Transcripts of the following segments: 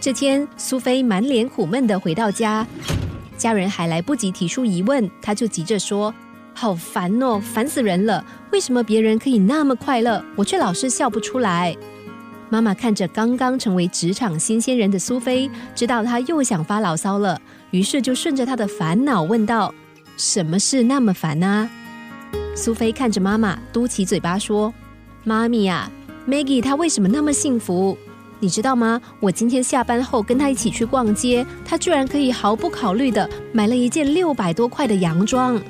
这天，苏菲满脸苦闷的回到家，家人还来不及提出疑问，她就急着说：“好烦哦，烦死人了！为什么别人可以那么快乐，我却老是笑不出来？”妈妈看着刚刚成为职场新鲜人的苏菲，知道她又想发牢骚了，于是就顺着她的烦恼问道：“什么事那么烦呢？”苏菲看着妈妈，嘟起嘴巴说：“妈咪呀，Maggie 她为什么那么幸福？你知道吗？我今天下班后跟她一起去逛街，她居然可以毫不考虑的买了一件六百多块的洋装。”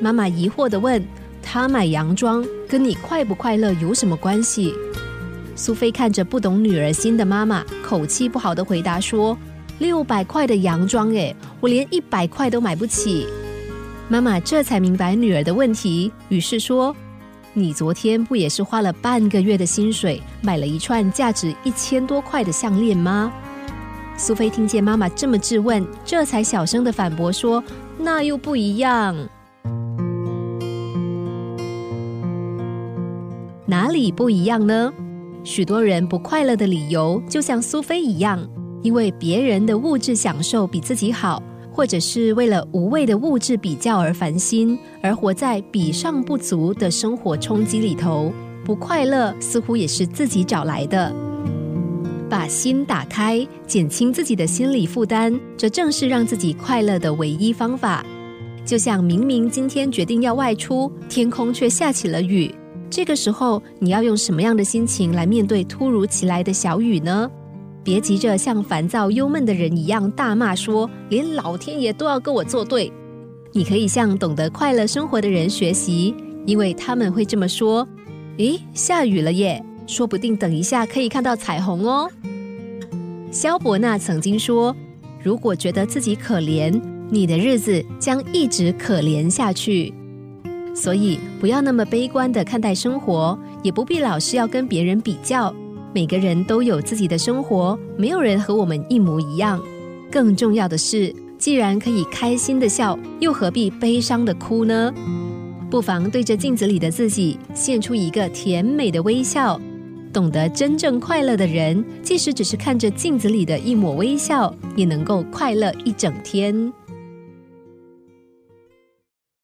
妈妈疑惑的问：“她买洋装跟你快不快乐有什么关系？”苏菲看着不懂女儿心的妈妈，口气不好的回答说：“六百块的洋装，诶，我连一百块都买不起。”妈妈这才明白女儿的问题，于是说：“你昨天不也是花了半个月的薪水买了一串价值一千多块的项链吗？”苏菲听见妈妈这么质问，这才小声的反驳说：“那又不一样，哪里不一样呢？”许多人不快乐的理由，就像苏菲一样，因为别人的物质享受比自己好，或者是为了无谓的物质比较而烦心，而活在比上不足的生活冲击里头。不快乐似乎也是自己找来的。把心打开，减轻自己的心理负担，这正是让自己快乐的唯一方法。就像明明今天决定要外出，天空却下起了雨。这个时候，你要用什么样的心情来面对突如其来的小雨呢？别急着像烦躁忧闷的人一样大骂说，连老天爷都要跟我作对。你可以向懂得快乐生活的人学习，因为他们会这么说：“诶，下雨了耶，说不定等一下可以看到彩虹哦。”萧伯纳曾经说：“如果觉得自己可怜，你的日子将一直可怜下去。”所以，不要那么悲观的看待生活，也不必老是要跟别人比较。每个人都有自己的生活，没有人和我们一模一样。更重要的是，既然可以开心的笑，又何必悲伤的哭呢？不妨对着镜子里的自己，献出一个甜美的微笑。懂得真正快乐的人，即使只是看着镜子里的一抹微笑，也能够快乐一整天。